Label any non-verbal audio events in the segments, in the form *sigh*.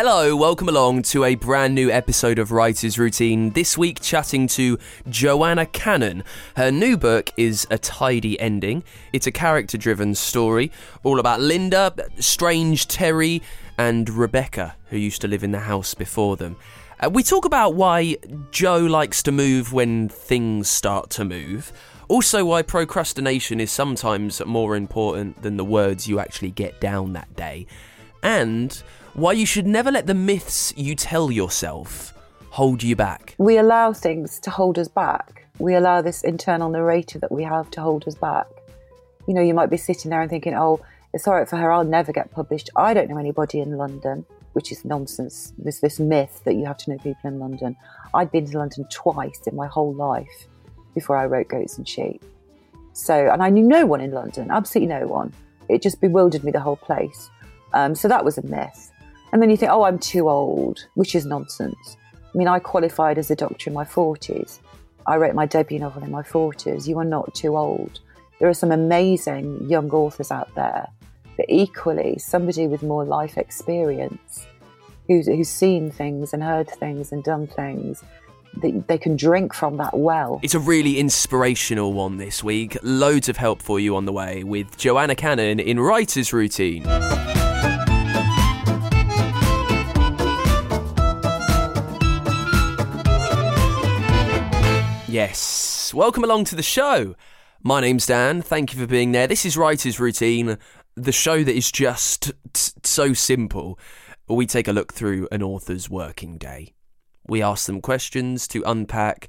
Hello, welcome along to a brand new episode of Writer's Routine. This week, chatting to Joanna Cannon. Her new book is A Tidy Ending. It's a character driven story all about Linda, Strange Terry, and Rebecca, who used to live in the house before them. Uh, we talk about why Jo likes to move when things start to move. Also, why procrastination is sometimes more important than the words you actually get down that day. And why you should never let the myths you tell yourself hold you back. We allow things to hold us back. We allow this internal narrator that we have to hold us back. You know, you might be sitting there and thinking, oh, it's all right for her, I'll never get published. I don't know anybody in London, which is nonsense. There's this myth that you have to know people in London. I'd been to London twice in my whole life before I wrote Goats and Sheep. So, and I knew no one in London, absolutely no one. It just bewildered me, the whole place. Um, so that was a myth. And then you think, oh, I'm too old, which is nonsense. I mean, I qualified as a doctor in my 40s. I wrote my debut novel in my 40s. You are not too old. There are some amazing young authors out there, but equally, somebody with more life experience who's, who's seen things and heard things and done things. They, they can drink from that well. It's a really inspirational one this week. Loads of help for you on the way with Joanna Cannon in Writer's Routine. Yes, welcome along to the show. My name's Dan. Thank you for being there. This is Writer's Routine, the show that is just t- so simple. We take a look through an author's working day. We ask them questions to unpack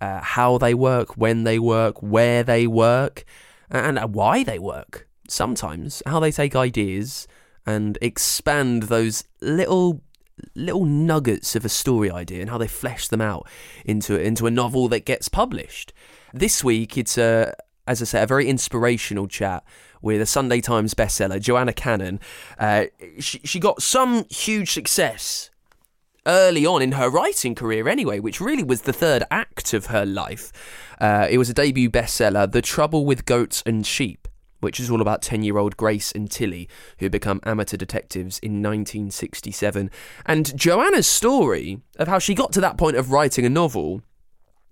uh, how they work, when they work, where they work, and why they work. Sometimes how they take ideas and expand those little little nuggets of a story idea and how they flesh them out into into a novel that gets published. This week, it's a as I say, a very inspirational chat with a Sunday Times bestseller, Joanna Cannon. Uh, she, she got some huge success early on in her writing career, anyway, which really was the third act of her life. Uh, it was a debut bestseller, The Trouble with Goats and Sheep which is all about 10 year old Grace and Tilly, who become amateur detectives in 1967. And Joanna's story of how she got to that point of writing a novel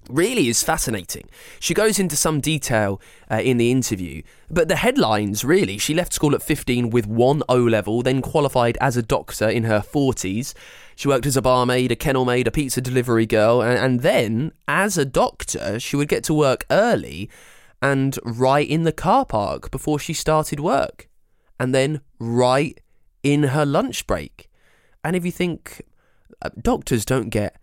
really is fascinating. She goes into some detail uh, in the interview, but the headlines really she left school at 15 with one O level, then qualified as a doctor in her 40s. She worked as a barmaid, a kennel maid, a pizza delivery girl, and, and then as a doctor, she would get to work early and right in the car park before she started work, and then right in her lunch break. And if you think uh, doctors don't get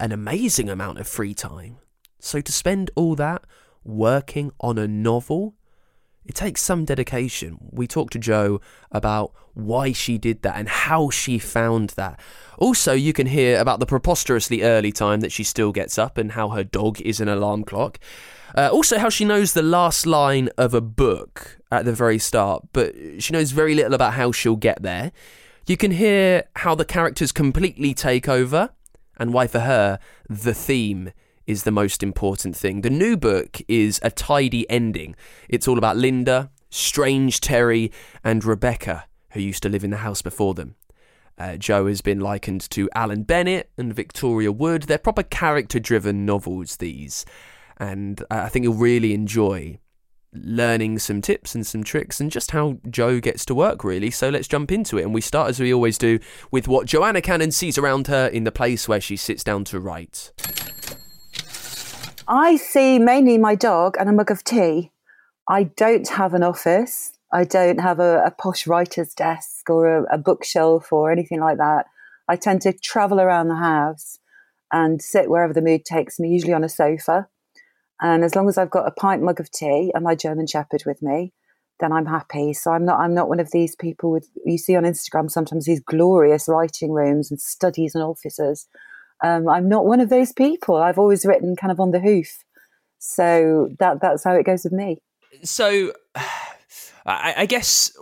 an amazing amount of free time, so to spend all that working on a novel, it takes some dedication. We talked to Jo about why she did that and how she found that. Also, you can hear about the preposterously early time that she still gets up and how her dog is an alarm clock. Uh, also, how she knows the last line of a book at the very start, but she knows very little about how she'll get there. You can hear how the characters completely take over, and why for her, the theme is the most important thing. The new book is a tidy ending. It's all about Linda, Strange Terry, and Rebecca, who used to live in the house before them. Uh, Jo has been likened to Alan Bennett and Victoria Wood. They're proper character driven novels, these. And I think you'll really enjoy learning some tips and some tricks and just how Jo gets to work, really. So let's jump into it. And we start, as we always do, with what Joanna Cannon sees around her in the place where she sits down to write. I see mainly my dog and a mug of tea. I don't have an office. I don't have a, a posh writer's desk or a, a bookshelf or anything like that. I tend to travel around the house and sit wherever the mood takes me, usually on a sofa. And as long as I've got a pint mug of tea and my German Shepherd with me, then I'm happy. So I'm not I'm not one of these people with you see on Instagram sometimes these glorious writing rooms and studies and offices. Um, I'm not one of those people. I've always written kind of on the hoof. So that that's how it goes with me. So *sighs* I, I guess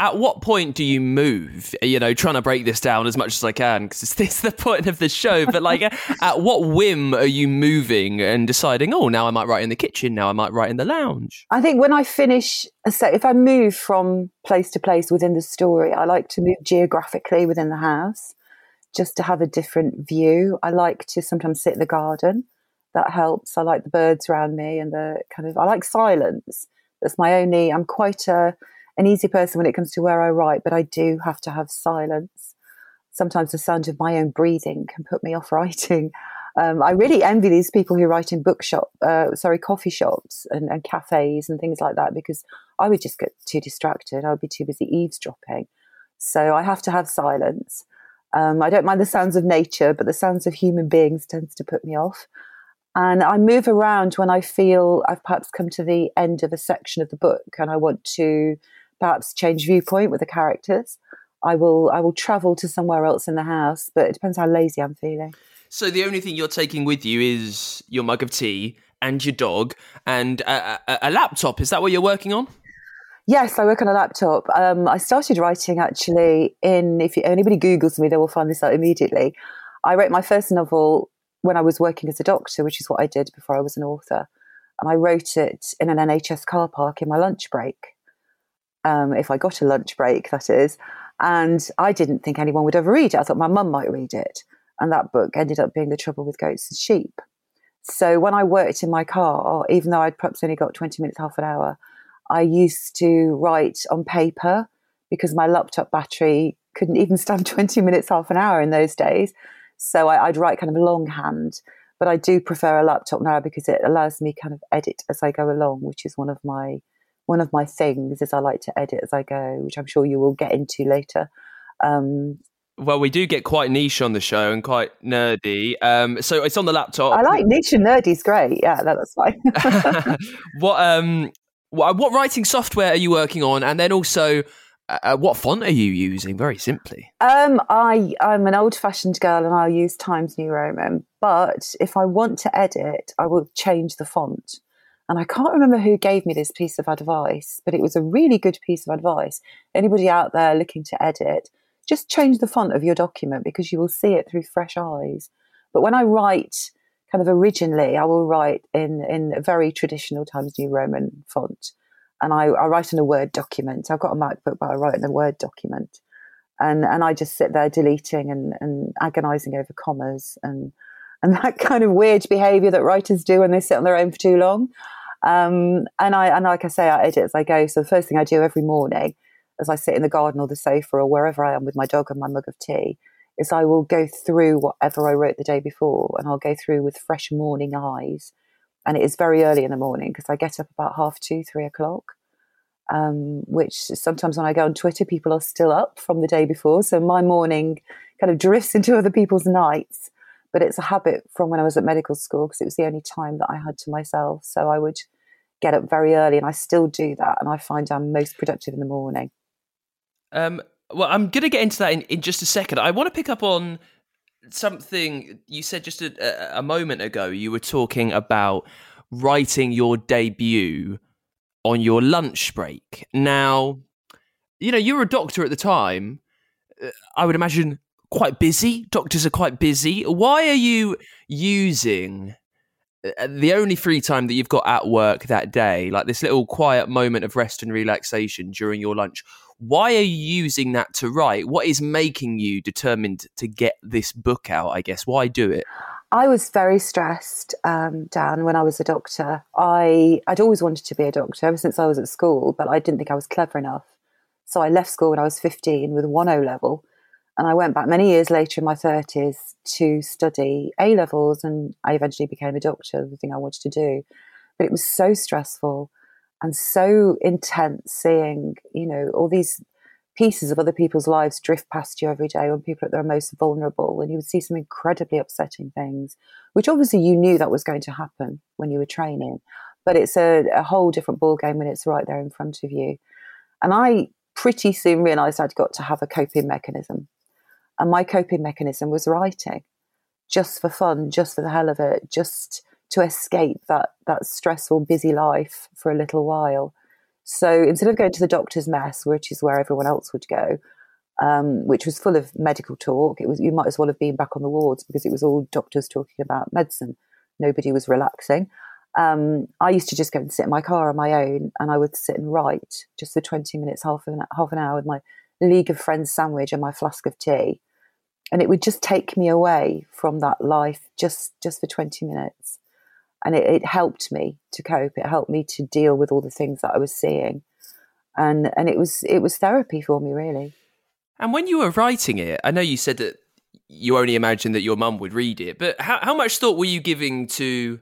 at what point do you move? You know, trying to break this down as much as I can because it's, *laughs* it's the point of the show. But like, uh, *laughs* at what whim are you moving and deciding? Oh, now I might write in the kitchen. Now I might write in the lounge. I think when I finish uh, a set, if I move from place to place within the story, I like to move geographically within the house just to have a different view. I like to sometimes sit in the garden. That helps. I like the birds around me and the kind of. I like silence. That's my only. I'm quite a an easy person when it comes to where I write, but I do have to have silence. Sometimes the sound of my own breathing can put me off *laughs* writing. Um, I really envy these people who write in bookshop, uh, sorry, coffee shops and, and, cafes and things like that because I would just get too distracted. I would be too busy eavesdropping. So I have to have silence. Um, I don't mind the sounds of nature, but the sounds of human beings tends to put me off. And I move around when I feel I've perhaps come to the end of a section of the book and I want to perhaps change viewpoint with the characters. I will I will travel to somewhere else in the house, but it depends how lazy I'm feeling. So the only thing you're taking with you is your mug of tea and your dog and a, a, a laptop. Is that what you're working on? Yes, I work on a laptop. Um, I started writing actually in. If anybody Google's me, they will find this out immediately. I wrote my first novel when I was working as a doctor, which is what I did before I was an author, and I wrote it in an NHS car park in my lunch break um, if I got a lunch break, that is. And I didn't think anyone would ever read it. I thought my mum might read it. And that book ended up being The Trouble with Goats and Sheep. So when I worked in my car, even though I'd perhaps only got 20 minutes, half an hour, I used to write on paper because my laptop battery couldn't even stand *laughs* 20 minutes, half an hour in those days. So I, would write kind of longhand. But I do prefer a laptop now because it allows me kind of edit as I go along, which is one of my one of my things is I like to edit as I go, which I'm sure you will get into later. Um, well, we do get quite niche on the show and quite nerdy. Um, so it's on the laptop. I like niche and nerdy. Is great. Yeah, that's fine. *laughs* what um, what, what writing software are you working on? And then also, uh, uh, what font are you using? Very simply. Um, I I'm an old fashioned girl, and I'll use Times New Roman. But if I want to edit, I will change the font. And I can't remember who gave me this piece of advice, but it was a really good piece of advice. Anybody out there looking to edit, just change the font of your document because you will see it through fresh eyes. But when I write kind of originally, I will write in, in a very traditional Times New Roman font. And I, I write in a Word document. I've got a MacBook, but I write in a Word document. And, and I just sit there deleting and, and agonizing over commas and and *laughs* that kind of weird behavior that writers do when they sit on their own for too long. Um, and I and like I say, I edit as I go. So the first thing I do every morning, as I sit in the garden or the sofa or wherever I am with my dog and my mug of tea, is I will go through whatever I wrote the day before, and I'll go through with fresh morning eyes. And it is very early in the morning because I get up about half two, three o'clock. Um, which sometimes when I go on Twitter, people are still up from the day before. So my morning kind of drifts into other people's nights but it's a habit from when I was at medical school because it was the only time that I had to myself. So I would get up very early, and I still do that, and I find I'm most productive in the morning. Um, well, I'm going to get into that in, in just a second. I want to pick up on something you said just a, a moment ago. You were talking about writing your debut on your lunch break. Now, you know, you were a doctor at the time. Uh, I would imagine quite busy. Doctors are quite busy. Why are you using uh, the only free time that you've got at work that day, like this little quiet moment of rest and relaxation during your lunch, why are you using that to write? What is making you determined to get this book out? I guess why do it? I was very stressed, um, Dan, when I was a doctor. I I'd always wanted to be a doctor ever since I was at school, but I didn't think I was clever enough. So I left school when I was 15 with one O level, and I went back many years later in my 30s to study A levels, and I eventually became a doctor, the thing I wanted to do. But it was so stressful and so intense seeing, you know, all these pieces of other people's lives drift past you every day when people are at their most vulnerable and you would see some incredibly upsetting things which obviously you knew that was going to happen when you were training but it's a, a whole different ballgame when it's right there in front of you and i pretty soon realized i'd got to have a coping mechanism and my coping mechanism was writing just for fun just for the hell of it just to escape that that stressful busy life for a little while so instead of going to the doctor's mess, which is where everyone else would go, um, which was full of medical talk, it was you might as well have been back on the wards because it was all doctors talking about medicine. Nobody was relaxing. Um, I used to just go and sit in my car on my own, and I would sit and write just for twenty minutes, half an half an hour with my League of Friends sandwich and my flask of tea, and it would just take me away from that life just just for twenty minutes and it, it, helped me to cope. It helped me to deal with all the things that I was seeing, and and it was it was therapy for me really. And when you were writing it, I know you said that you only imagined that your mum would read it, but how how much thought were you giving to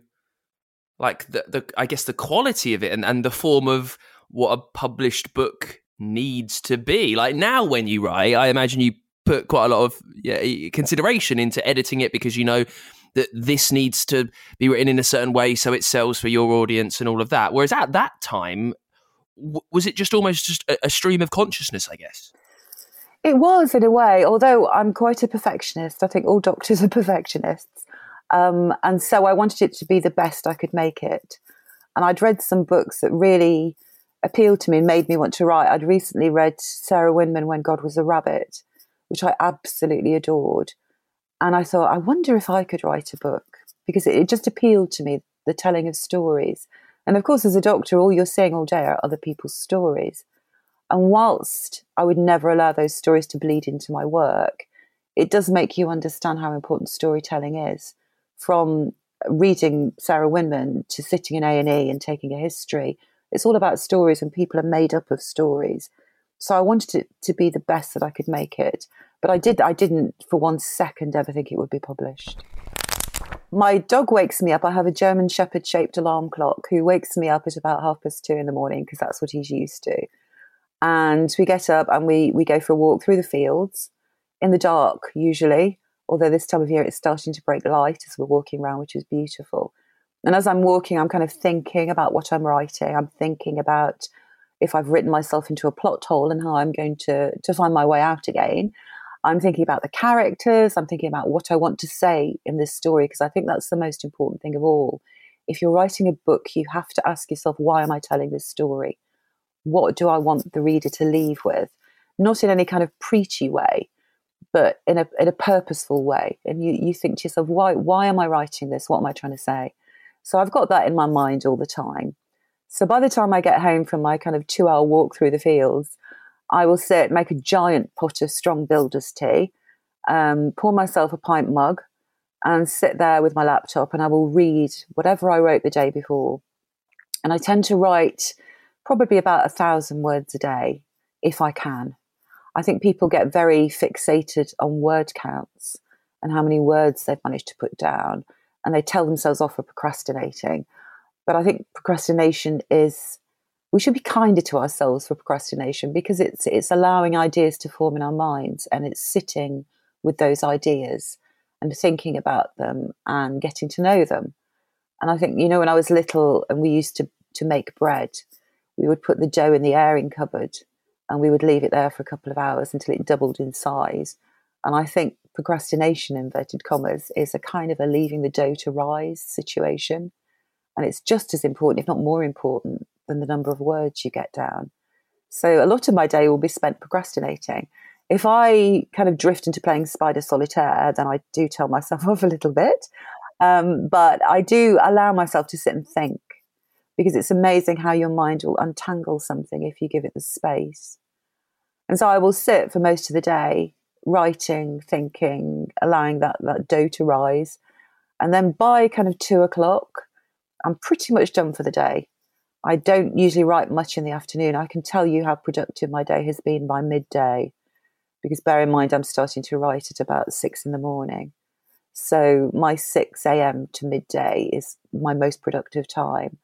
like the, the I guess the quality of it and, and the form of what a published book needs to be? Like now when you write, I imagine you put quite a lot of yeah, consideration into editing it because you know that this needs to be written in a certain way so it sells for your audience and all of that. Whereas at that time, w- was it just almost just a, a stream of consciousness? I guess. It was in a way, although I'm quite a perfectionist. I think all doctors are *laughs* perfectionists. Um, and so I wanted it to be the best I could make it. And I'd read some books that really appealed to me and made me want to write. I'd recently read Sarah Winman, When God Was a Rabbit, which I absolutely adored. And I thought, I wonder if I could write a book because it, just appealed to me, the telling of stories. And of course, as a doctor, all you're saying all day are other people's stories. And whilst I would never allow those stories to bleed into my work, it does make you understand how important storytelling is. From reading Sarah Winman to sitting in A and E and taking a history, it's all about stories, and people are made up of stories. So I wanted it to be the best that I could make it. But I did I didn't for one second ever think it would be published. My dog wakes me up. I have a German Shepherd shaped alarm clock who wakes me up at about half past two in the morning because that's what he's used to. And we get up and we, we go for a walk through the fields in the dark, usually, although this time of year it's starting to break light as we're walking around, which is beautiful. And as I'm walking, I'm kind of thinking about what I'm writing. I'm thinking about if I've written myself into a plot hole and how I'm going to, to find my way out again. I'm thinking about the characters, I'm thinking about what I want to say in this story, because I think that's the most important thing of all. If you're writing a book, you have to ask yourself, why am I telling this story? What do I want the reader to leave with? Not in any kind of preachy way, but in a in a purposeful way. And you, you think to yourself, why why am I writing this? What am I trying to say? So I've got that in my mind all the time. So by the time I get home from my kind of two hour walk through the fields, I will sit, make a giant pot of strong builder's tea, um, pour myself a pint mug, and sit there with my laptop and I will read whatever I wrote the day before. And I tend to write probably about a thousand words a day if I can. I think people get very fixated on word counts and how many words they've managed to put down, and they tell themselves off for procrastinating. But I think procrastination is we should be kinder to ourselves for procrastination because it's it's allowing ideas to form in our minds and it's sitting with those ideas and thinking about them and getting to know them. And I think, you know, when I was little and we used to, to make bread, we would put the dough in the airing cupboard and we would leave it there for a couple of hours until it doubled in size. And I think procrastination, inverted commas, is a kind of a leaving the dough to rise situation. And it's just as important, if not more important, than the number of words you get down. So a lot of my day will be spent procrastinating. If I kind of drift into playing Spider Solitaire, then I do tell myself *laughs* off a little bit. Um, but I do allow myself to sit and think because it's amazing how your mind will untangle something if you give it the space. And so I will sit for most of the day writing, thinking, allowing that, that dough to rise. And then by kind of two o'clock, I'm pretty much done for the day. I don't usually write much in the afternoon. I can tell you how productive my day has been by midday, because bear in mind, I'm starting to write at about six in the morning. So my 6 a.m. to midday is my most productive time.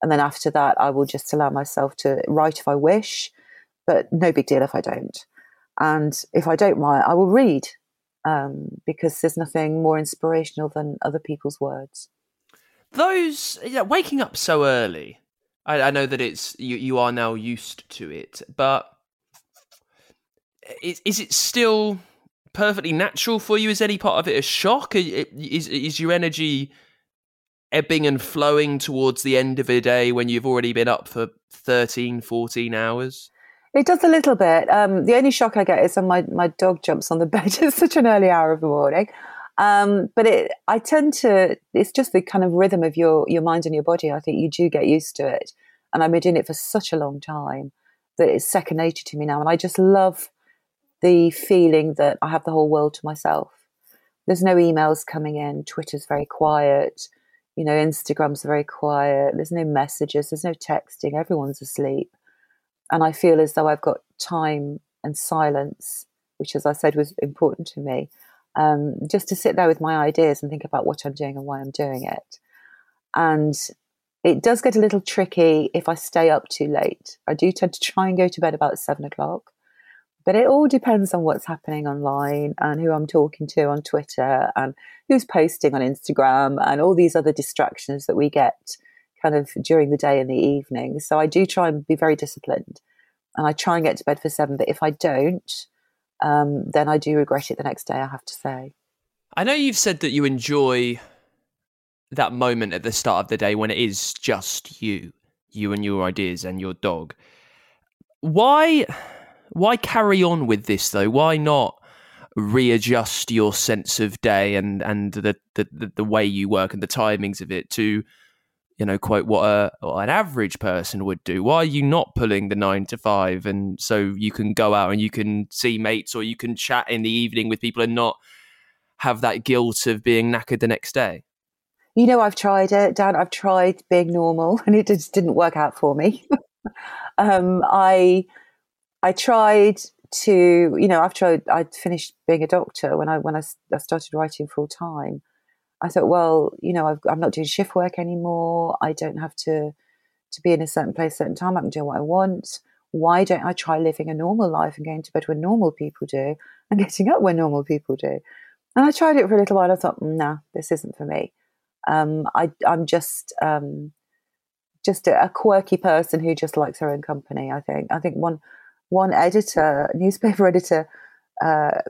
And then after that, I will just allow myself to write if I wish, but no big deal if I don't. And if I don't write, I will read um, because there's nothing more inspirational than other people's words. Those waking up so early, I, I know that it's you, you are now used to it, but is, is it still perfectly natural for you? Is any part of it a shock? Is is your energy ebbing and flowing towards the end of a day when you've already been up for 13, 14 hours? It does a little bit. Um, the only shock I get is when my, my dog jumps on the *laughs* bed at such an early hour of the morning. Um, but it, I tend to, it's just the kind of rhythm of your, your mind and your body. I think you do get used to it. And I've been doing it for such a long time that it's second nature to me now. And I just love the feeling that I have the whole world to myself. There's no emails coming in. Twitter's very quiet. You know, Instagram's very quiet. There's no messages. There's no texting. Everyone's asleep. And I feel as though I've got time and silence, which, as I said, was important to me um, just to sit there with my ideas and think about what I'm doing and why I'm doing it. And it does get a little tricky if I stay up too late. I do tend to try and go to bed about seven o'clock, but it all depends on what's happening online and who I'm talking to on Twitter and who's posting on Instagram and all these other distractions that we get kind of during the day and the evening. So I do try and be very disciplined and I try and get to bed for seven. But if I don't, um, then I do regret it the next day, I have to say. I know you've said that you enjoy that moment at the start of the day when it is just you, you and your ideas and your dog. Why why carry on with this though? Why not readjust your sense of day and and the the, the way you work and the timings of it to you know, quote what, a, what an average person would do. Why are you not pulling the nine to five? And so you can go out and you can see mates or you can chat in the evening with people and not have that guilt of being knackered the next day. You know, I've tried it, Dan. I've tried being normal, *laughs* and it just didn't work out for me. *laughs* um, I I tried to, you know, after I, I'd finished being a doctor when I when I, I started writing full time. I thought, well, you know, i am not doing shift work anymore. I don't have to to be in a certain place, certain time. I can do what I want. Why don't I try living a normal life and going to bed when normal people do and *laughs* getting up when normal people do? And I tried it for a little while. I thought, mm, nah, this isn't for me. Um, I, am just um, just a, a, quirky person who just likes her own company. I think. I think one one editor, newspaper *laughs* editor, uh,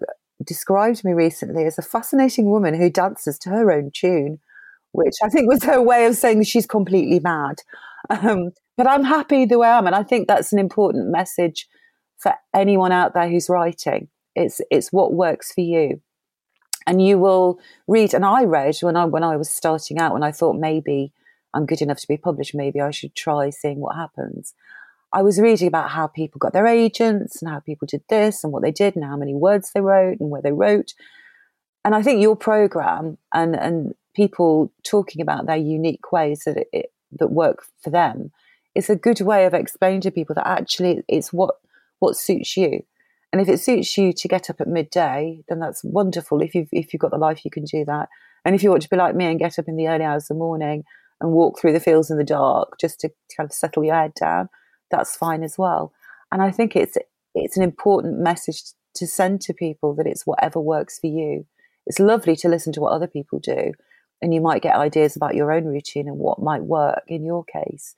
described me recently as a fascinating woman who dances to her own tune, which I think was her way of saying she's completely mad. Um, but I'm happy the way I am, and I think that's an important message for anyone out there who's writing. It's it's what works for you, and you will read. And I read when I when I was starting out, when I thought maybe I'm good enough to be published, maybe I should try seeing what happens. I was reading about how people got their agents and how people did this and what they did and how many words they wrote and where they wrote. And I think your program and, and people talking about their unique ways that it, that work for them is a good way of explaining to people that actually it's what what suits you. And if it suits you to get up at midday, then that's wonderful. If you've if you've got the life, you can do that. And if you want to be like me and get up in the early hours of the morning and walk through the fields in the dark just to kind of settle your head down, that's fine as well. And I think it's it's an important message to send to people that it's whatever works for you. It's lovely to listen to what other people do, and you might get ideas about your own routine and what might work in your case.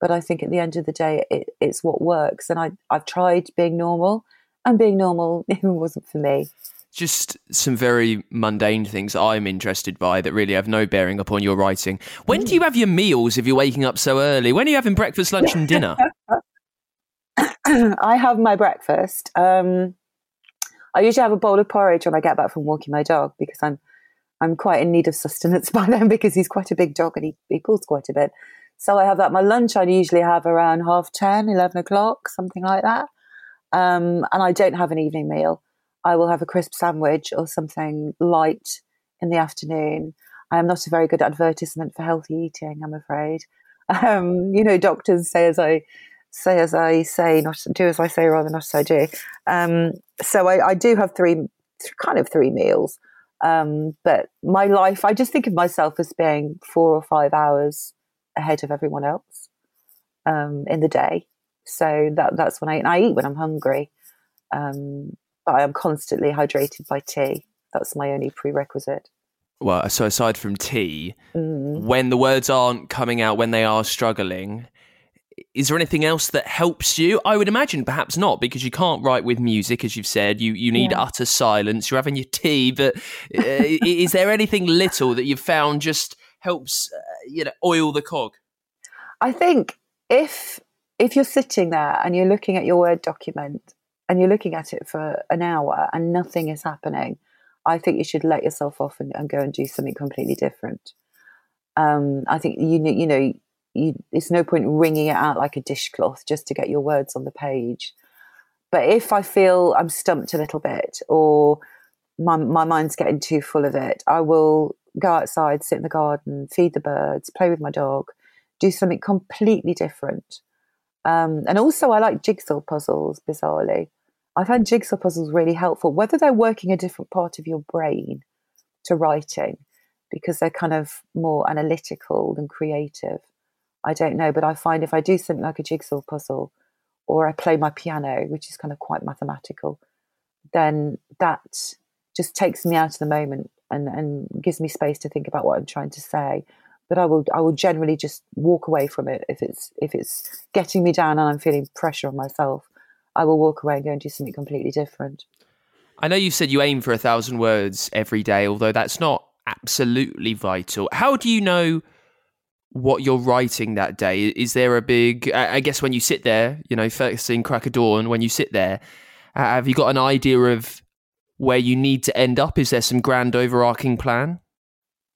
But I think at the end of the day, it, it's what works. And I, I've tried being normal, and being normal *laughs* wasn't for me just some very mundane things I'm interested by that really have no bearing upon your writing. When do you have your meals if you're waking up so early? When are you having breakfast, lunch, and dinner? *laughs* *clears throat* I have my breakfast. Um, I usually have a bowl of porridge when I get back from walking my dog because I'm I'm quite in need of sustenance *laughs* by then because he's quite a big dog and he, he pulls quite a bit. So I have that. My lunch I usually have around half 10, 11 o'clock, something like that. Um, and I don't have an evening meal. I will have a crisp sandwich or something light in the afternoon. I am not a very good advertisement for healthy eating, I'm afraid. Um, you know, doctors say as I say as I say, not do as I say rather not as I do. Um, so I, I, do have three, kind of three meals. Um, but my life, I just think of myself as being four or five hours ahead of everyone else um, in the day. So that that's when I, I eat when I'm hungry. Um, but I am constantly hydrated by tea. That's my only prerequisite. Well, so aside from tea, mm. when the words aren't coming out, when they are struggling, is there anything else that helps you? I would imagine perhaps not, because you can't write with music, as you've said. You you need yeah. utter silence. You're having your tea, but uh, is there anything little that you've found just helps uh, you know oil the cog? I think if if you're sitting there and you're looking at your word document and you're looking at it for an hour and nothing is happening, I think you should let yourself off and, and go and do something completely different. Um, I think you you know you, it's no point wringing it out like a dishcloth just to get your words on the page. But if I feel I'm stumped a little bit or my, my mind's getting too full of it, I will go outside, sit in the garden, feed the birds, play with my dog, do something completely different. Um, and also, I like jigsaw puzzles, bizarrely. I find jigsaw puzzles really helpful, whether they're working a different part of your brain to writing, because they're kind of more analytical than creative. I don't know, but I find if I do something like a jigsaw puzzle or I play my piano, which is kind of quite mathematical, then that just takes me out of the moment and, and gives me space to think about what I'm trying to say. But I will I will generally just walk away from it if it's if it's getting me down and I'm feeling pressure on myself. I will walk away and go and do something completely different. I know you said you aim for a thousand words every day, although that's not absolutely vital. How do you know what you're writing that day? Is there a big? I guess when you sit there, you know, first thing crack of dawn, when you sit there, uh, have you got an idea of where you need to end up? Is there some grand overarching plan?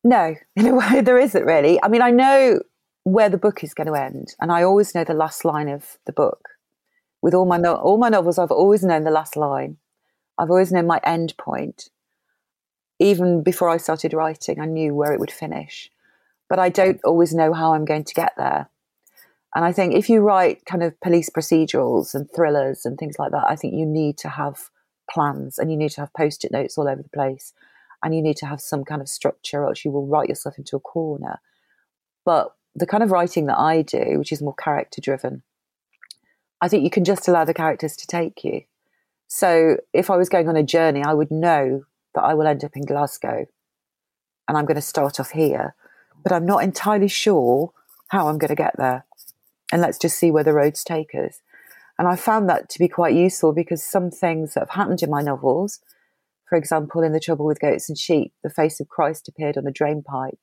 No, *laughs* in a way, there isn't really. I mean, I know where the book is going to end, and I always know the last line of the book. With all my no- all my novels, I've always known the last line. I've always known my end point. Even before I started writing, I knew where it would finish but I don't always know how I'm going to get there. And I think if you write kind of police procedurals and thrillers and things like that, I think you need to have plans and you need to have post it notes all over the place and you need to have some kind of structure, or else you will write yourself into a corner. But the kind of writing that I do, which is more character driven, I think you can just allow the characters to take you. So if I was going on a journey, I would know that I will end up in Glasgow and I'm going to start off here but I'm not entirely sure how I'm going to get there. And let's just see where the roads take us. And I found that to be quite useful because some things that have happened in my novels, for example, in The Trouble with Goats and Sheep, the face of Christ appeared on a drain pipe.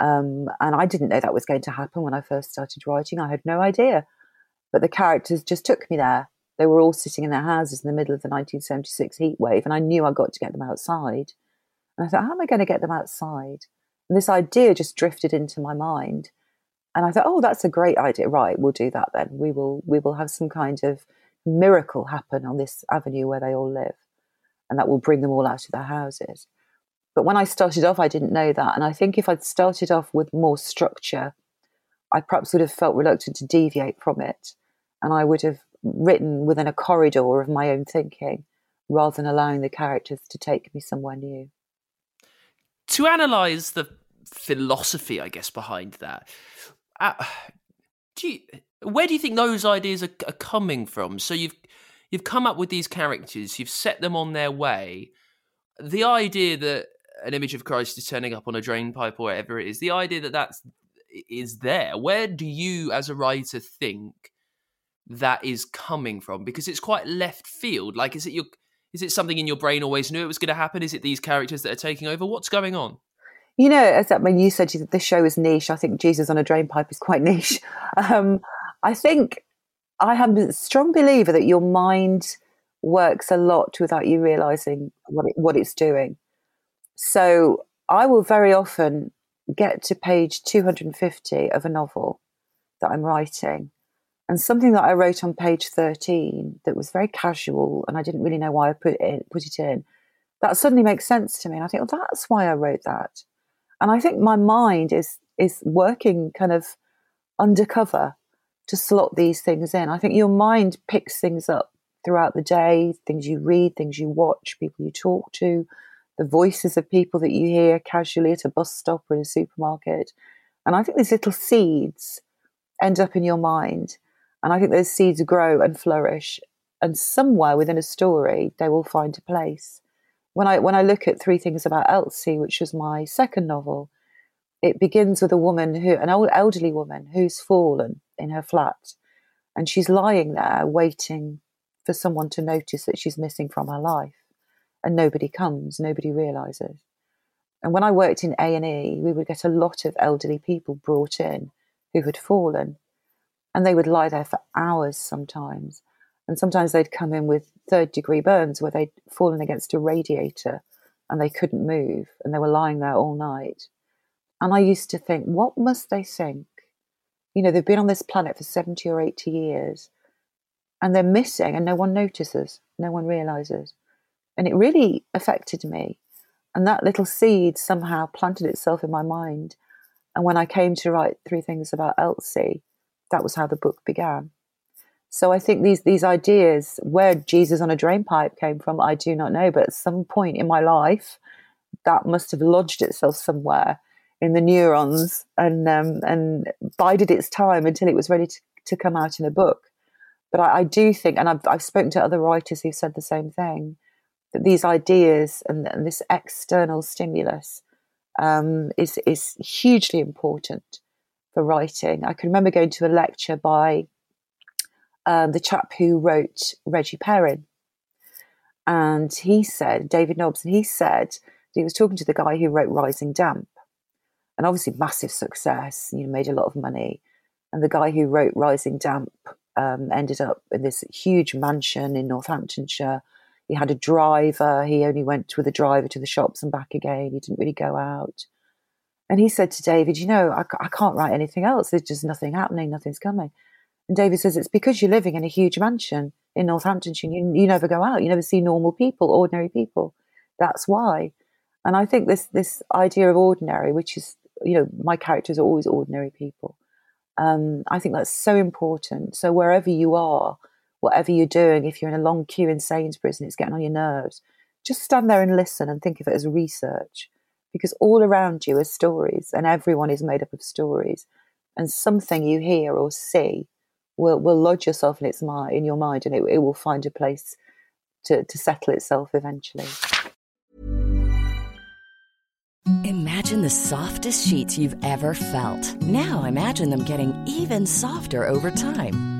Um, and I didn't know that was going to happen when I first started writing. I had no idea. But the characters just took me there. They were all sitting in their houses in the middle of the 1976 heat wave, and I knew I got to get them outside. And I thought, how am I going to get them outside? And this idea just drifted into my mind. And I thought, oh, that's a great idea. Right, we'll do that then. We will we will have some kind of miracle happen on this avenue where they all live. And that will bring them all out of their houses. But when I started off, I didn't know that. And I think if I'd started off with more structure, I perhaps would have felt reluctant to deviate from it. And I would have written within a corridor of my own thinking rather than allowing the characters to take me somewhere new. To analyze the philosophy, I guess, behind that. Uh, do you, where do you think those ideas are, are coming from? So you've you've come up with these characters, you've set them on their way. The idea that an image of Christ is turning up on a drain pipe or whatever it is, the idea that that's is there. Where do you, as a writer, think that is coming from? Because it's quite left field. Like, is it your is it something in your brain always knew it was going to happen? Is it these characters that are taking over? What's going on? You know, as that when you said that this show is niche, I think Jesus on a drain pipe is quite *laughs* niche. Um, I think I am a strong believer that your mind works a lot without you realizing what it, what it's doing. So I will very often get to page 250 of a novel that I'm writing. And something that I wrote on page 13 that was very casual and I didn't really know why I put it, put it in, that suddenly makes sense to me. And I think, well, that's why I wrote that. And I think my mind is is working kind of undercover to slot these things in. I think your mind picks things up throughout the day, things you read, things you watch, people you talk to, the voices of people that you hear casually at a bus stop or in a supermarket. And I think these little seeds end up in your mind. And I think those seeds grow and flourish. And somewhere within a story, they will find a place. When I when I look at three things about Elsie, which was my second novel, it begins with a woman who an old elderly woman who's fallen in her flat, and she's lying there waiting for someone to notice that she's missing from her life and nobody comes, nobody realizes. And when I worked in A&E, we would get a lot of elderly people brought in who had fallen and they would lie there for hours sometimes. And sometimes they'd come in with third degree burns where they'd fallen against a radiator and they couldn't move and they were lying there all night. And I used to think, what must they think? You know, they've been on this planet for 70 or 80 years and they're missing and no one notices, no one realizes. And it really affected me. And that little seed somehow planted itself in my mind. And when I came to write three things about Elsie, that was how the book began. So I think these these ideas, where Jesus on a drain pipe came from, I do not know. But at some point in my life, that must have lodged itself somewhere in the neurons and um, and bided its time until it was ready to, to come out in a book. But I, I do think, and I've, I've spoken to other writers who've said the same thing, that these ideas and, and this external stimulus um, is is hugely important for writing. I can remember going to a lecture by um, the chap who wrote Reggie Perrin, and he said David Nobbs, and he said he was talking to the guy who wrote Rising Damp, and obviously massive success. You know, made a lot of money, and the guy who wrote Rising Damp um, ended up in this huge mansion in Northamptonshire he had a driver. He only went with a driver to the shops and back again. He didn't really go out. And he said to David, You know, I, I can't write anything else. There's just nothing happening, nothing's coming. And David says, It's because you're living in a huge mansion in Northamptonshire. You, you never go out. You never see normal people, ordinary people. That's why. And I think this this idea of ordinary, which is, you know, my characters are always ordinary people. Um, I think that's so important. So wherever you are, whatever you're doing, if you're in a long queue in Sainsbury's and it's getting on your nerves, just stand there and listen and think of it as research because all around you are stories and everyone is made up of stories and something you hear or see will, will lodge yourself in its mind in your mind and it, it will find a place to, to settle itself eventually. Imagine the softest sheets you've ever felt. Now imagine them getting even softer over time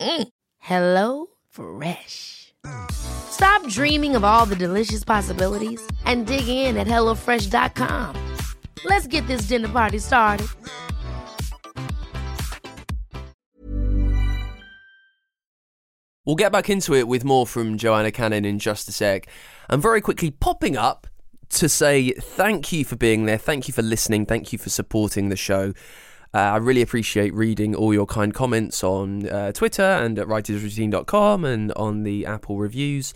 Mm. Hello Fresh. Stop dreaming of all the delicious possibilities and dig in at HelloFresh.com. Let's get this dinner party started. We'll get back into it with more from Joanna Cannon in just a sec. And very quickly, popping up to say thank you for being there. Thank you for listening. Thank you for supporting the show. Uh, I really appreciate reading all your kind comments on uh, Twitter and at writersroutine.com and on the Apple reviews.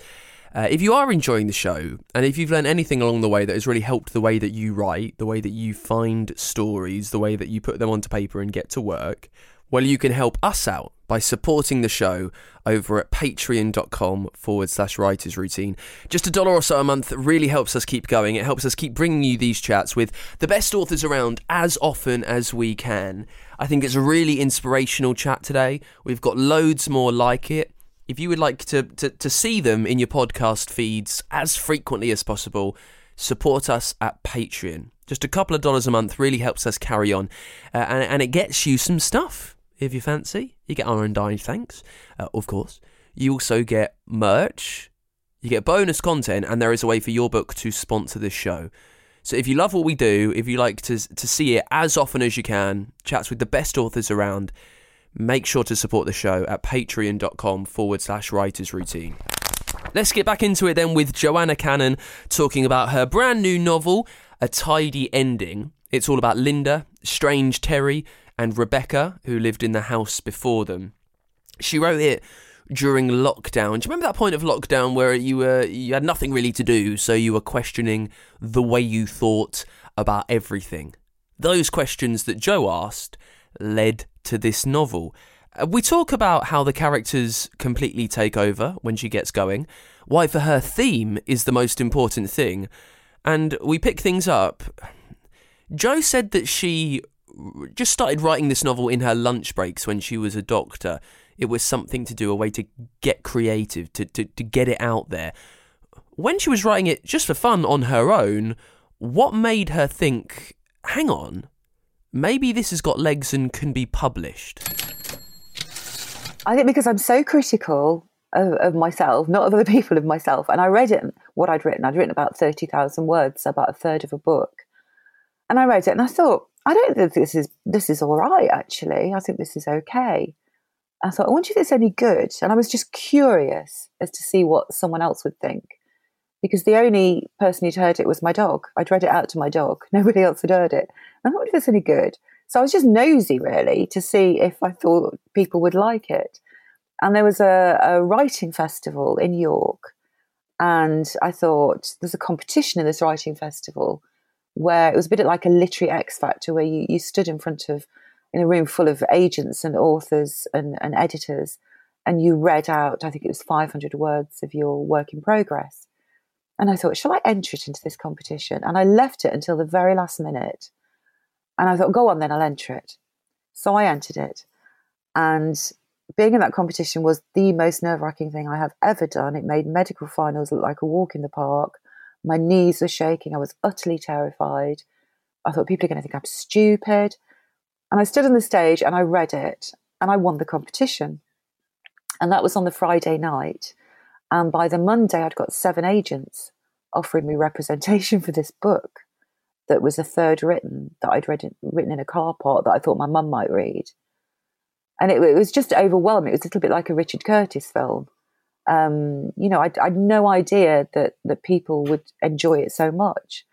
Uh, if you are enjoying the show and if you've learned anything along the way that has really helped the way that you write, the way that you find stories, the way that you put them onto paper and get to work, well, you can help us out by supporting the show over at patreon.com forward slash writers routine. Just a dollar or so a month really helps us keep going. It helps us keep bringing you these chats with the best authors around as often as we can. I think it's a really inspirational chat today. We've got loads more like it if you would like to, to, to see them in your podcast feeds as frequently as possible, support us at Patreon. Just a couple of dollars a month really helps us carry on, uh, and, and it gets you some stuff if you fancy. You get our undying thanks, uh, of course. You also get merch, you get bonus content, and there is a way for your book to sponsor this show. So if you love what we do, if you like to to see it as often as you can, chats with the best authors around, make sure to support the show at patreon.com forward slash writers routine. Let's get back into it then with Joanna Cannon talking about her brand new novel, A Tidy Ending. It's all about Linda, Strange Terry, and Rebecca, who lived in the house before them. She wrote it during lockdown. Do you remember that point of lockdown where you were you had nothing really to do, so you were questioning the way you thought about everything? Those questions that Joe asked led to this novel. Uh, we talk about how the characters completely take over when she gets going, why for her theme is the most important thing, and we pick things up. Joe said that she just started writing this novel in her lunch breaks when she was a doctor. It was something to do, a way to get creative, to, to, to get it out there. When she was writing it just for fun on her own, what made her think, hang on, maybe this has got legs and can be published? I think because I'm so critical of, of, myself, not of other people, of myself. And I read it, what I'd written. I'd written about 30,000 words, about a third of a book. And I read it and I thought, I don't think this is, this is all right, actually. I think this is okay. I thought, I wonder if it's any good. And I was just curious as to see what someone else would think. Because the only person who'd heard it was my dog. I'd read it out to my dog. *laughs* Nobody else had heard it. I wonder if it's any good. So I was just nosy, really, to see if I thought people would like it. And there was a, a writing festival in York. And I thought there's a competition in this writing festival where it was a bit like a literary X Factor, where you, you stood in front of, in a room full of agents and authors and, and editors, and you read out, I think it was 500 words of your work in progress. And I thought, shall I enter it into this competition? And I left it until the very last minute and I thought, go on then, I'll enter it. So I entered it. And being in that competition was the most nerve wracking thing I have ever done. It made medical finals look like a walk in the park. My knees were shaking. I was utterly terrified. I thought people are going to think I'm stupid. And I stood on the stage and I read it and I won the competition. And that was on the Friday night. And by the Monday, I'd got seven agents offering me *laughs* representation for this book that was a third written that I'd read in, written in a car park that I thought my mum might read. And it, it, was just overwhelming. It was a little bit like a Richard Curtis film. Um, you know, I, had no idea that, that people would enjoy it so much.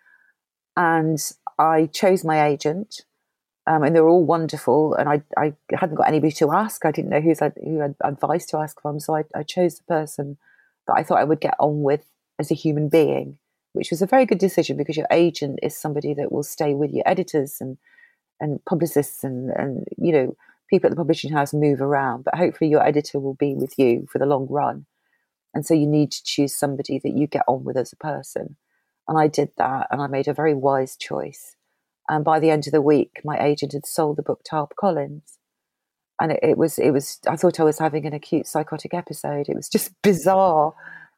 And I chose my agent, um, and they were all wonderful. And I, I hadn't got anybody to ask. I didn't know who's, who had advice to ask from. So I, I chose the person that I thought I would get on with as a human being which was a very good decision because your agent is somebody that will stay with your editors and and publicists and and you know people at the publishing house move around, but hopefully your editor will be with you for the long run. And so you need to choose somebody that you get on with as a person. And I did that and I made a very wise choice. And by the end of the week, my agent had sold the book to HarperCollins. And it, it was, it was, I thought I was having an acute psychotic episode. It was just *laughs* bizarre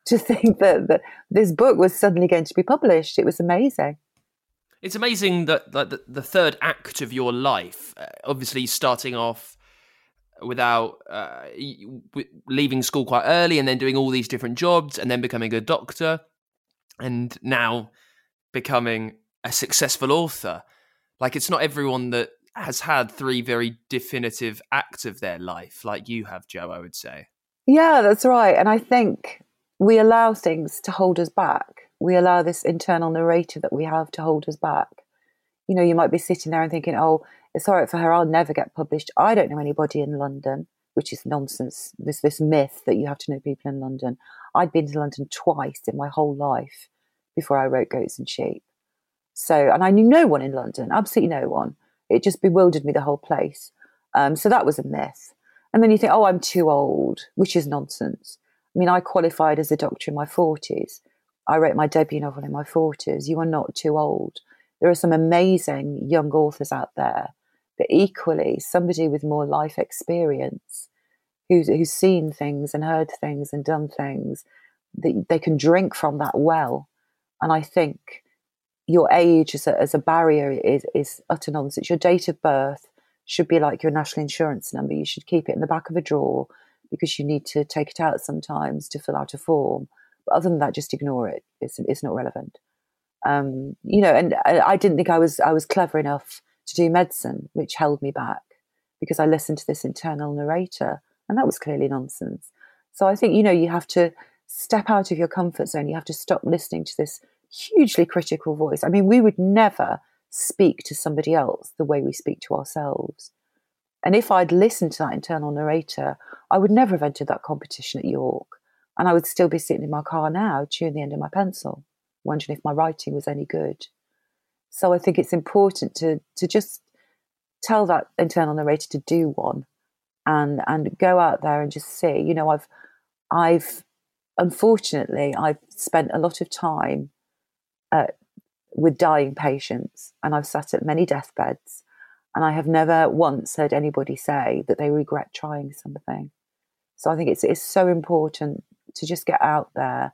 to think that, that this book was suddenly going to be published. It was amazing. It's amazing that like, the, the third act of your life, uh, obviously starting off without uh, leaving school quite early and then doing all these different jobs and then becoming a doctor and now becoming a successful author. Like, it's not everyone that has had three very definitive acts of their life like you have, Joe, I would say. Yeah, that's right. And I think we allow things to hold us back. we allow this internal narrator that we have to hold us back. You know, you might be sitting there and thinking, oh, it's all right for her, I'll never get published. I don't know anybody in London, which is nonsense. This this myth that you have to know people in London. I'd been to London twice in my whole life before I wrote Goats and Sheep. So, and I knew no one in London, absolutely no one. It just bewildered me the whole place. Um, so that was a myth. And then you think, oh, I'm too old, which is nonsense. I mean, I qualified as a doctor in my 40s. I wrote my debut novel in my 40s. You are not too old. There are some amazing young authors out there, but equally, somebody with more life experience who's, who's seen things and heard things and done things, that they can drink from that well. And I think your age as a, as a barrier is, is utter nonsense. Your date of birth should be like your national insurance number. You should keep it in the back of a drawer because you need to take it out sometimes to fill out a form. But other than that, just ignore it. It's, it's not relevant. Um, you know, and I, I, didn't think I was I was clever enough to do medicine, which held me back because I listened to this internal narrator, and that was clearly nonsense. So I think you know you have to step out of your comfort zone. You have to stop listening to this hugely critical voice. I mean, we would never speak to somebody else the way we speak to ourselves. And if I'd listened to that internal narrator, I would never have entered that competition at York. And I would still be sitting in my car now, chewing the end of my pencil, wondering if my writing was any good. So I think it's important to to just tell that internal narrator to do one and and go out there and just see. You know, I've I've unfortunately I've spent a lot of time uh, with dying patients, and I've sat at many deathbeds, and I have never once heard anybody say that they regret trying something. So I think it's it's so important to just get out there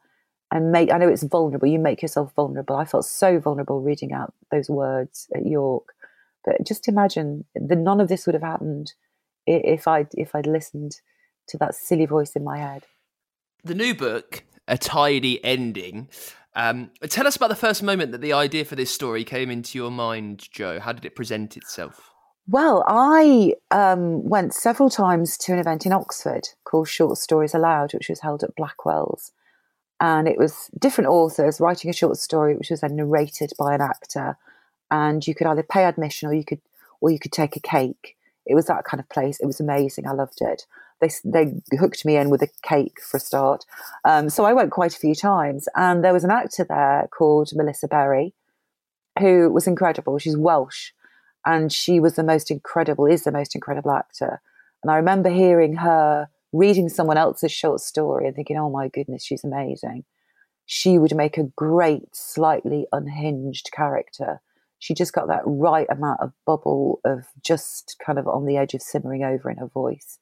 and make. I know it's vulnerable. You make yourself vulnerable. I felt so vulnerable reading out those words at York, but just imagine that none of this would have happened if I'd if I'd listened to that silly voice in my head. The new book, a tidy ending. Um, tell us about the first moment that the idea for this story came into your mind, joe How did it present itself? Well, I um, went several times to an event in Oxford called Short Stories Aloud, which was held at Blackwell's. And it was different authors writing a short story, which was then narrated by an actor. And you could either pay admission or you could, or you could take a cake. It was that kind of place. It was amazing. I loved it they they hooked me in with a cake for a start. Um, so I went quite a few times, and there was an actor there called Melissa Berry, who was incredible. She's Welsh, and she was the most incredible, is the most incredible actor. And I remember hearing her reading someone else's short story and thinking, "Oh my goodness, she's amazing." She would make a great, slightly unhinged character. She just got that right amount of bubble of just kind of on the edge of simmering over in her voice.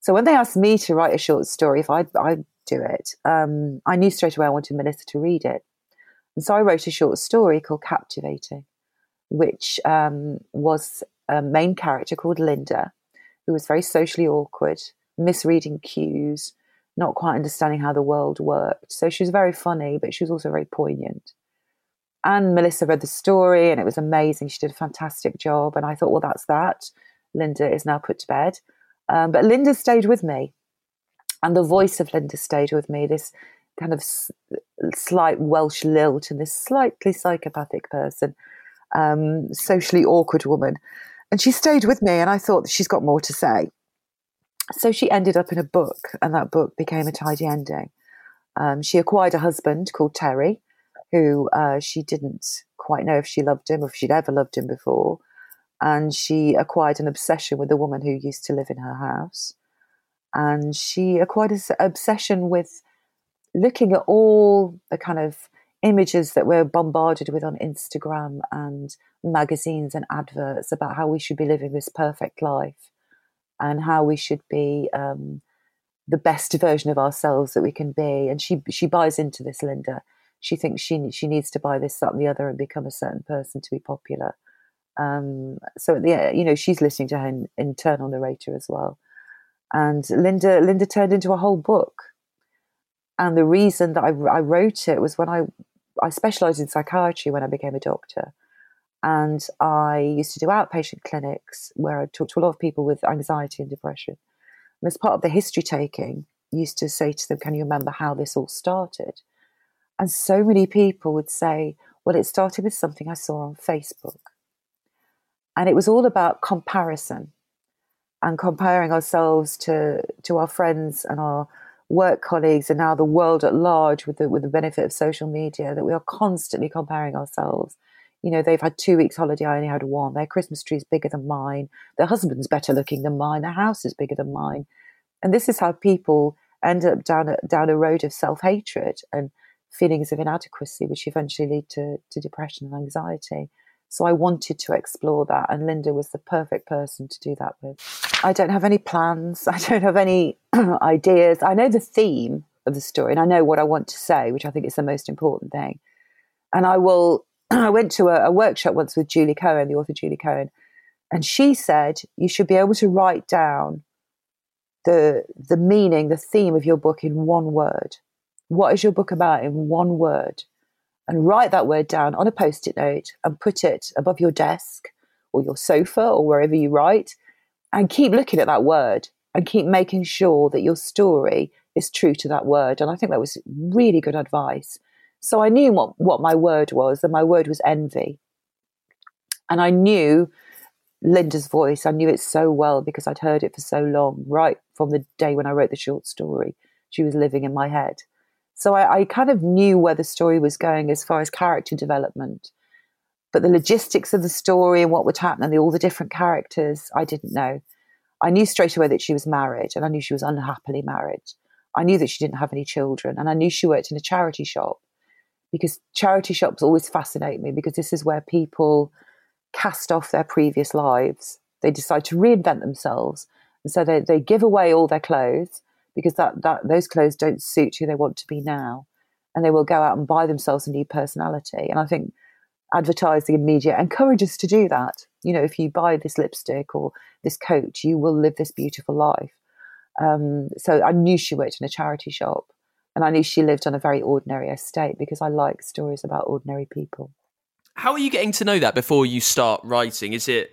So when they asked me to write a short story, if I'd, I'd do it, um, I knew straight away I wanted Melissa to read it. And so I wrote a short story called Captivating, which um, was a main character called Linda, who was very socially awkward, misreading cues, not quite understanding how the world worked. So she was very funny, but she was also very poignant. And Melissa read the story and it was amazing. She did a fantastic job. And I thought, well, that's that. Linda is now put to bed. Um, but Linda stayed with me, and the voice of Linda stayed with me. This kind of s- slight Welsh lilt and this slightly psychopathic person, um, socially awkward woman, and she stayed with me. And I thought she's got more to say. So she ended up in a book, and that book became a tidy ending. Um, she acquired a husband called Terry, who uh, she didn't quite know if she loved him or if she'd ever loved him before and she acquired an obsession with a woman who used to live in her house. And she acquired an obsession with looking at all the kind of images that we're bombarded with on Instagram and magazines and adverts about how we should be living this perfect life and how we should be um, the best version of ourselves that we can be. And she she buys into this, Linda. She thinks she she needs to buy this, that, and the other, and become a certain person to be popular. Um, so at the you know she's listening to her internal narrator as well, and Linda Linda turned into a whole book. And the reason that I, I wrote it was when I I specialised in psychiatry when I became a doctor, and I used to do outpatient clinics where I talked to a lot of people with anxiety and depression. And as part of the history taking, used to say to them, "Can you remember how this all started?" And so many people would say, well, it started with something I saw on Facebook. And it was all about comparison and comparing ourselves to, to our friends and our work colleagues and now the world at large with the, with the benefit of social media that we are constantly comparing ourselves. You know, they've had two weeks holiday, I only had one. Their Christmas tree is bigger than mine. Their husband's better looking than mine. Their house is bigger than mine. And this is how people end up down a, down a road of self hatred and feelings of inadequacy, which eventually lead to, to depression and anxiety. So I wanted to explore that, and Linda was the perfect person to do that with. I don't have any plans, *laughs* I don't have any *clears throat* ideas. I know the theme of the story, and I know what I want to say, which I think is the most important thing. And I will, *clears throat* I went to a, a workshop once with Julie Cohen, the author Julie Cohen, and she said you should be able to write down the the meaning, the theme of your book in one word. What is your book about in one word? And write that word down on a post it note and put it above your desk or your sofa or wherever you write. And keep looking at that word and keep making sure that your story is true to that word. And I think that was really good advice. So I knew what, what my word was, and my word was envy. And I knew Linda's voice. I knew it so well because I'd heard it for so long, right from the day when I wrote the short story. She was living in my head. So I, I kind of knew where the story was going as far as character development. But the logistics of the story and what would happen and the, all the different characters, I didn't know. I knew straight away that she was married and I knew she was unhappily married. I knew that she didn't have any children and I knew she worked in a charity shop because charity shops always fascinate me because this is where people cast off their previous lives. They decide to reinvent themselves. And so they, they give away all their clothes because that, that those clothes don't suit who they want to be now. And they will go out and buy themselves a new personality. And I think advertising and media encourages to do that. You know, if you buy this lipstick or this coat, you will live this beautiful life. Um, so I knew she worked in a charity shop and I knew she lived on a very ordinary estate because I like stories about ordinary people. How are you getting to know that before you start writing? Is it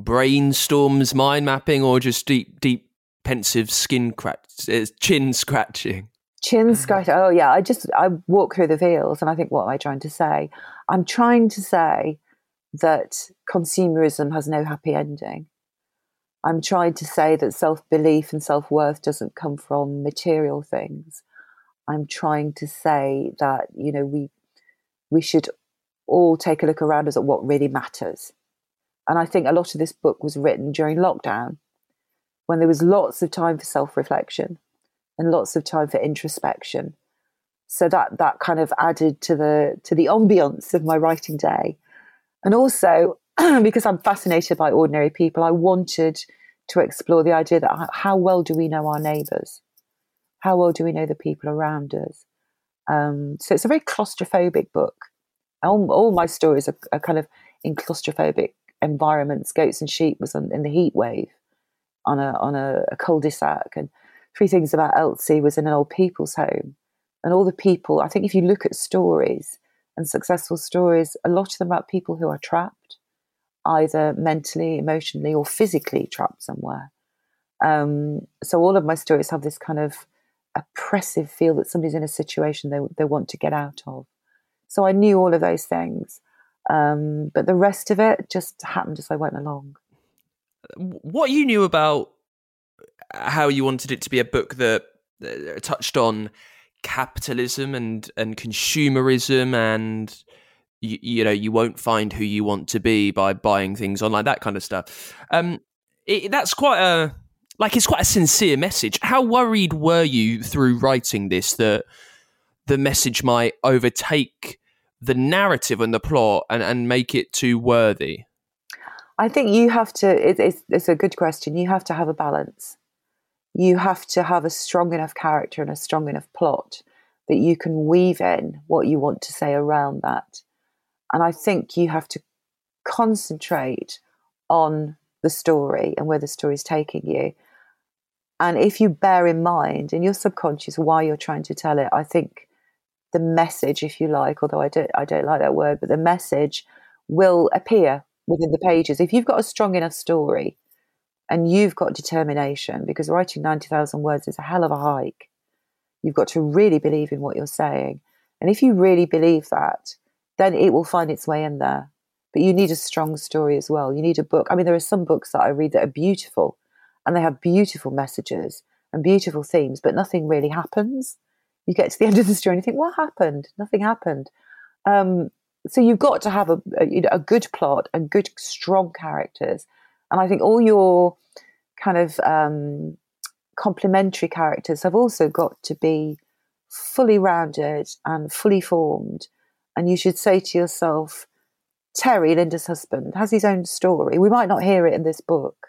brainstorms, mind mapping, or just deep, deep, pensive skin scratch, uh, chin scratching? Chin *sighs* scratch. Oh yeah, I just I walk through the fields, and I think, what am I trying to say? I'm trying to say that consumerism has no happy ending. I'm trying to say that self belief and self worth doesn't come from material things. I'm trying to say that you know we we should all take a look around us at what really matters. And I think a lot of this book was written during lockdown when there was lots of time for self reflection and lots of time for introspection. So that that kind of added to the to the ambience of my writing day. And also *clears throat* because I'm fascinated by ordinary people, I wanted to explore the idea that how well do we know our neighbours? How well do we know the people around us? Um, so it's a very claustrophobic book all, all my stories are, are, kind of in claustrophobic environments. Goats and sheep was on, in the heat wave on a on a, a cul-de-sac, and three things about Elsie was in an old people's home, and all the people. I think if you look at stories and successful stories, a lot of them about people who are trapped, either mentally, emotionally, or physically trapped somewhere. Um, so all of my stories have this kind of oppressive feel that somebody's in a situation they they want to get out of. So I knew all of those things. Um, but the rest of it just happened as I went along. What you knew about how you wanted it to be a book that uh, touched on capitalism and, and consumerism and you, you, know you won't find who you want to be by buying things online that kind of stuff um it, that's quite a like it's quite a sincere message how worried were you through writing this that the message might overtake the narrative and the plot and, and make it too worthy? I think you have to, it, it's, it's a good question. You have to have a balance. You have to have a strong enough character and a strong enough plot that you can weave in what you want to say around that. And I think you have to concentrate on the story and where the story is taking you. And if you bear in mind in your subconscious why you're trying to tell it, I think the message, if you like, although I don't, I don't like that word, but the message will appear within the pages. If you've got a strong enough story and you've got determination, because writing 90,000 words is a hell of a hike, you've got to really believe in what you're saying. And if you really believe that, then it will find its way in there. But you need a strong story as well. You need a book. I mean, there are some books that I read that are beautiful and they have beautiful messages and beautiful themes, but nothing really happens. You get to the *laughs* end of the story and you think, what happened? Nothing happened. Um, so you've got to have a, a, a good plot and good, strong characters. And I think all your kind of um, complementary characters have also got to be fully rounded and fully formed. And you should say to yourself, Terry, Linda's husband, has his own story. We might not hear it in this book,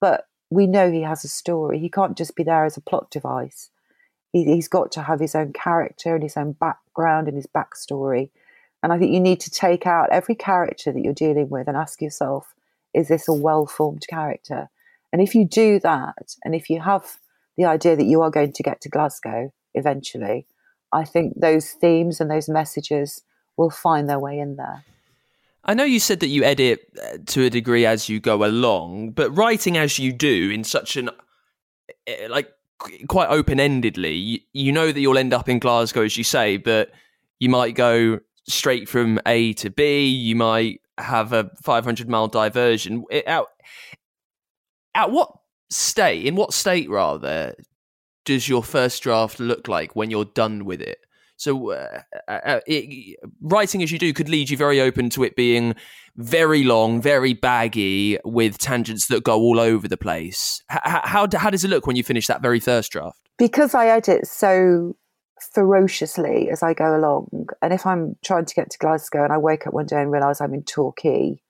but we know he has a story. He can't just be there as a plot device. He, has got to have his own character and his own background and his backstory. And I think you need to take out every character that you're dealing with and ask yourself, is this a well formed character? And if you do that, and if you have the idea that you are going to get to Glasgow eventually, I think those themes and those messages will find their way in there. I know you said that you edit uh, to a degree as you go along, but writing as you do in such an uh, like quite open-endedly, you know that you'll end up in Glasgow as you say, but you might go straight from A to B, you might have a 500 mile diversion. At, at what state, in what state rather, does your first draft look like when you're done with it? So, uh, uh, uh, it, writing as you do could lead you very open to it being very long, very baggy, with tangents that go all over the place. H- how, how does it look when you finish that very first draft? Because I edit so ferociously as I go along, and if I'm trying to get to Glasgow and I wake up one day and realise I'm in Torquay,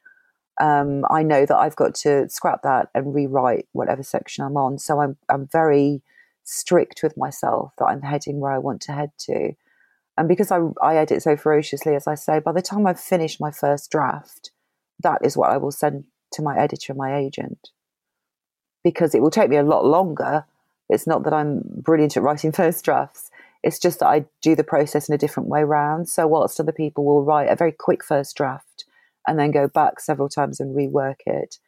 um, I know that I've got to scrap that and rewrite whatever section I'm on. So I'm I'm very strict with myself that I'm heading where I want to head to. And because I, I edit so ferociously, as I say, by the time I've finished my first draft, that is what I will send to my editor and my agent. Because it will take me a lot longer. It's not that I'm brilliant at writing *laughs* first drafts. It's just that I do the process in a different way round. So whilst other people will write a very quick first draft and then go back several times and rework it,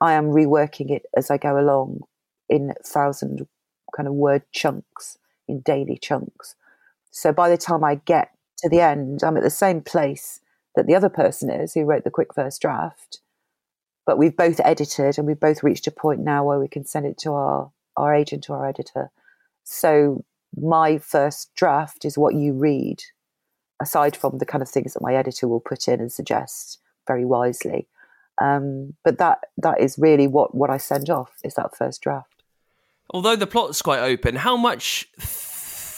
I am reworking it as I go along in thousand kind of word chunks, in daily chunks. So by the time I get to the end, I'm at the same place that the other person is who wrote the quick first draft. But we've both edited and we've both reached a point now where we can send it to our, our agent or our editor. So my first draft is what you read, aside from the kind of things that my editor will put in and suggest very wisely. Um, but that that is really what, what I send off is that first draft. Although the plot's quite open, how much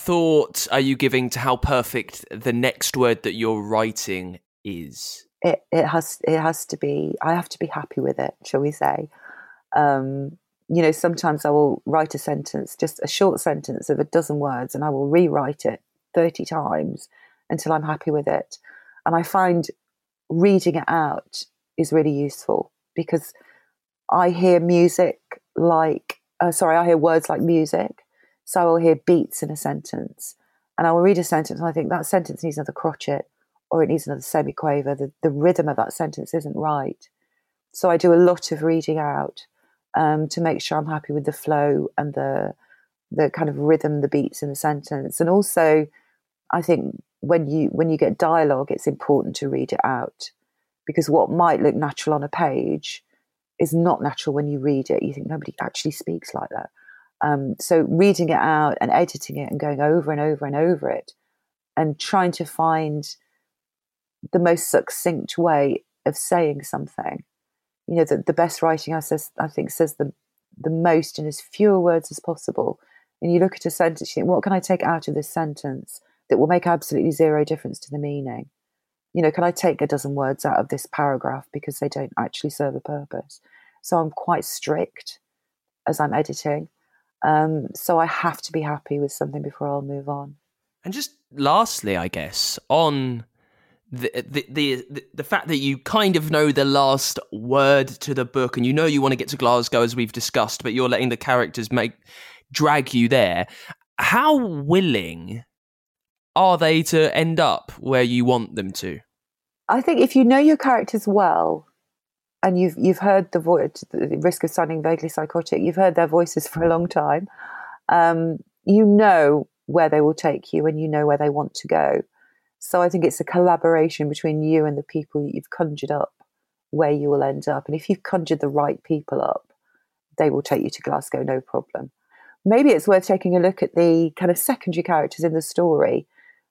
thought are you giving to how perfect the next word that you're writing is? It it has it has to be. I have to be happy with it, shall we say? Um, you know, sometimes I will write a sentence, just a short sentence of a dozen words, and I will rewrite it thirty times until I'm happy with it. And I find reading it out is really useful because I hear music like, uh, sorry, I hear words like music so I will hear beats in a sentence and I will read a sentence and I think that sentence needs another crotchet or it needs another semiquaver. The, the rhythm of that sentence isn't right. So I do a lot of reading out um, to make sure I'm happy with the flow and the the kind of rhythm, the beats in the sentence. And also I think when you when you get dialogue, it's important to read it out because what might look natural on a page is not natural when you read it. You think nobody actually speaks like that. Um, so reading it out and editing it and going over and over and over it and trying to find the most succinct way of saying something. You know, the, the best writing I says I think says the the most in as fewer words as possible. And you look at a sentence, you think, what can I take out of this sentence that will make absolutely zero difference to the meaning? You know, can I take a dozen words out of this paragraph because they don't actually serve a purpose? So I'm quite strict as I'm editing. Um, so I have to be happy with something before I'll move on. And just lastly, I guess on the, the the the fact that you kind of know the last word to the book, and you know you want to get to Glasgow as we've discussed, but you're letting the characters make drag you there. How willing are they to end up where you want them to? I think if you know your characters well, and you've you've heard the voice, the risk of sounding vaguely psychotic. You've heard their voices for a long time. Um, you know where they will take you and you know where they want to go. So I think it's a collaboration between you and the people that you've conjured up where you will end up. And if you've conjured the right people up, they will take you to Glasgow, no problem. Maybe it's worth taking a look at the kind of secondary characters in the story,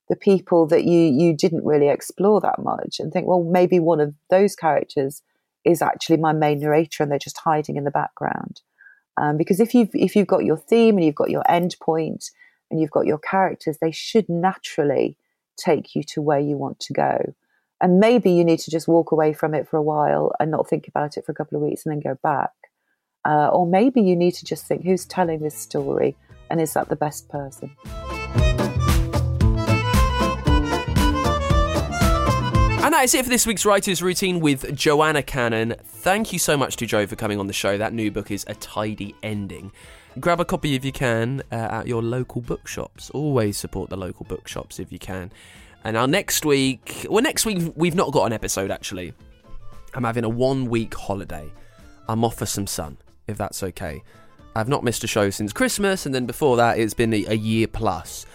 the people that you you didn't really explore that much, and think, well, maybe one of those characters is actually my main narrator, and they're just hiding in the background. Um, because if you've if you've got your theme and you've got your end point and you've got your characters, they should naturally take you to where you want to go. And maybe you need to just walk away from it for a while and not think about it for a couple of weeks and then go back. Uh, or maybe you need to just think who's telling this story and is that the best person? That is it for this week's Writer's Routine with Joanna Cannon. Thank you so much to Joe for coming on the show. That new book is A Tidy Ending. Grab a copy if you can uh, at your local bookshops. Always support the local bookshops if you can. And our next week, well, next week we've not got an episode actually. I'm having a one week holiday. I'm off for some sun, if that's okay. I've not missed a show since Christmas, and then before that, it's been a, a year plus.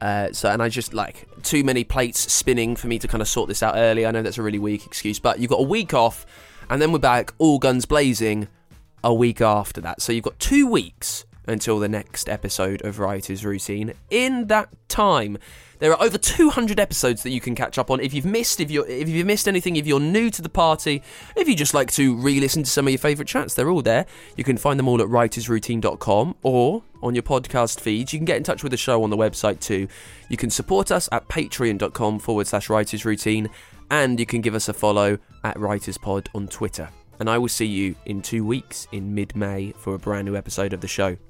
Uh, so, and I just like too many plates spinning for me to kind of sort this out early. I know that's a really weak excuse, but you've got a week off, and then we're back all guns blazing a week after that. So you've got two weeks until the next episode of Writer's Routine. In that time, there are over 200 episodes that you can catch up on. If you've missed, if you if you've missed anything, if you're new to the party, if you just like to re-listen to some of your favourite chats, they're all there. You can find them all at writersroutine.com or on your podcast feeds. You can get in touch with the show on the website too. You can support us at patreon.com forward slash writersroutine and you can give us a follow at writerspod on Twitter. And I will see you in two weeks in mid May for a brand new episode of the show.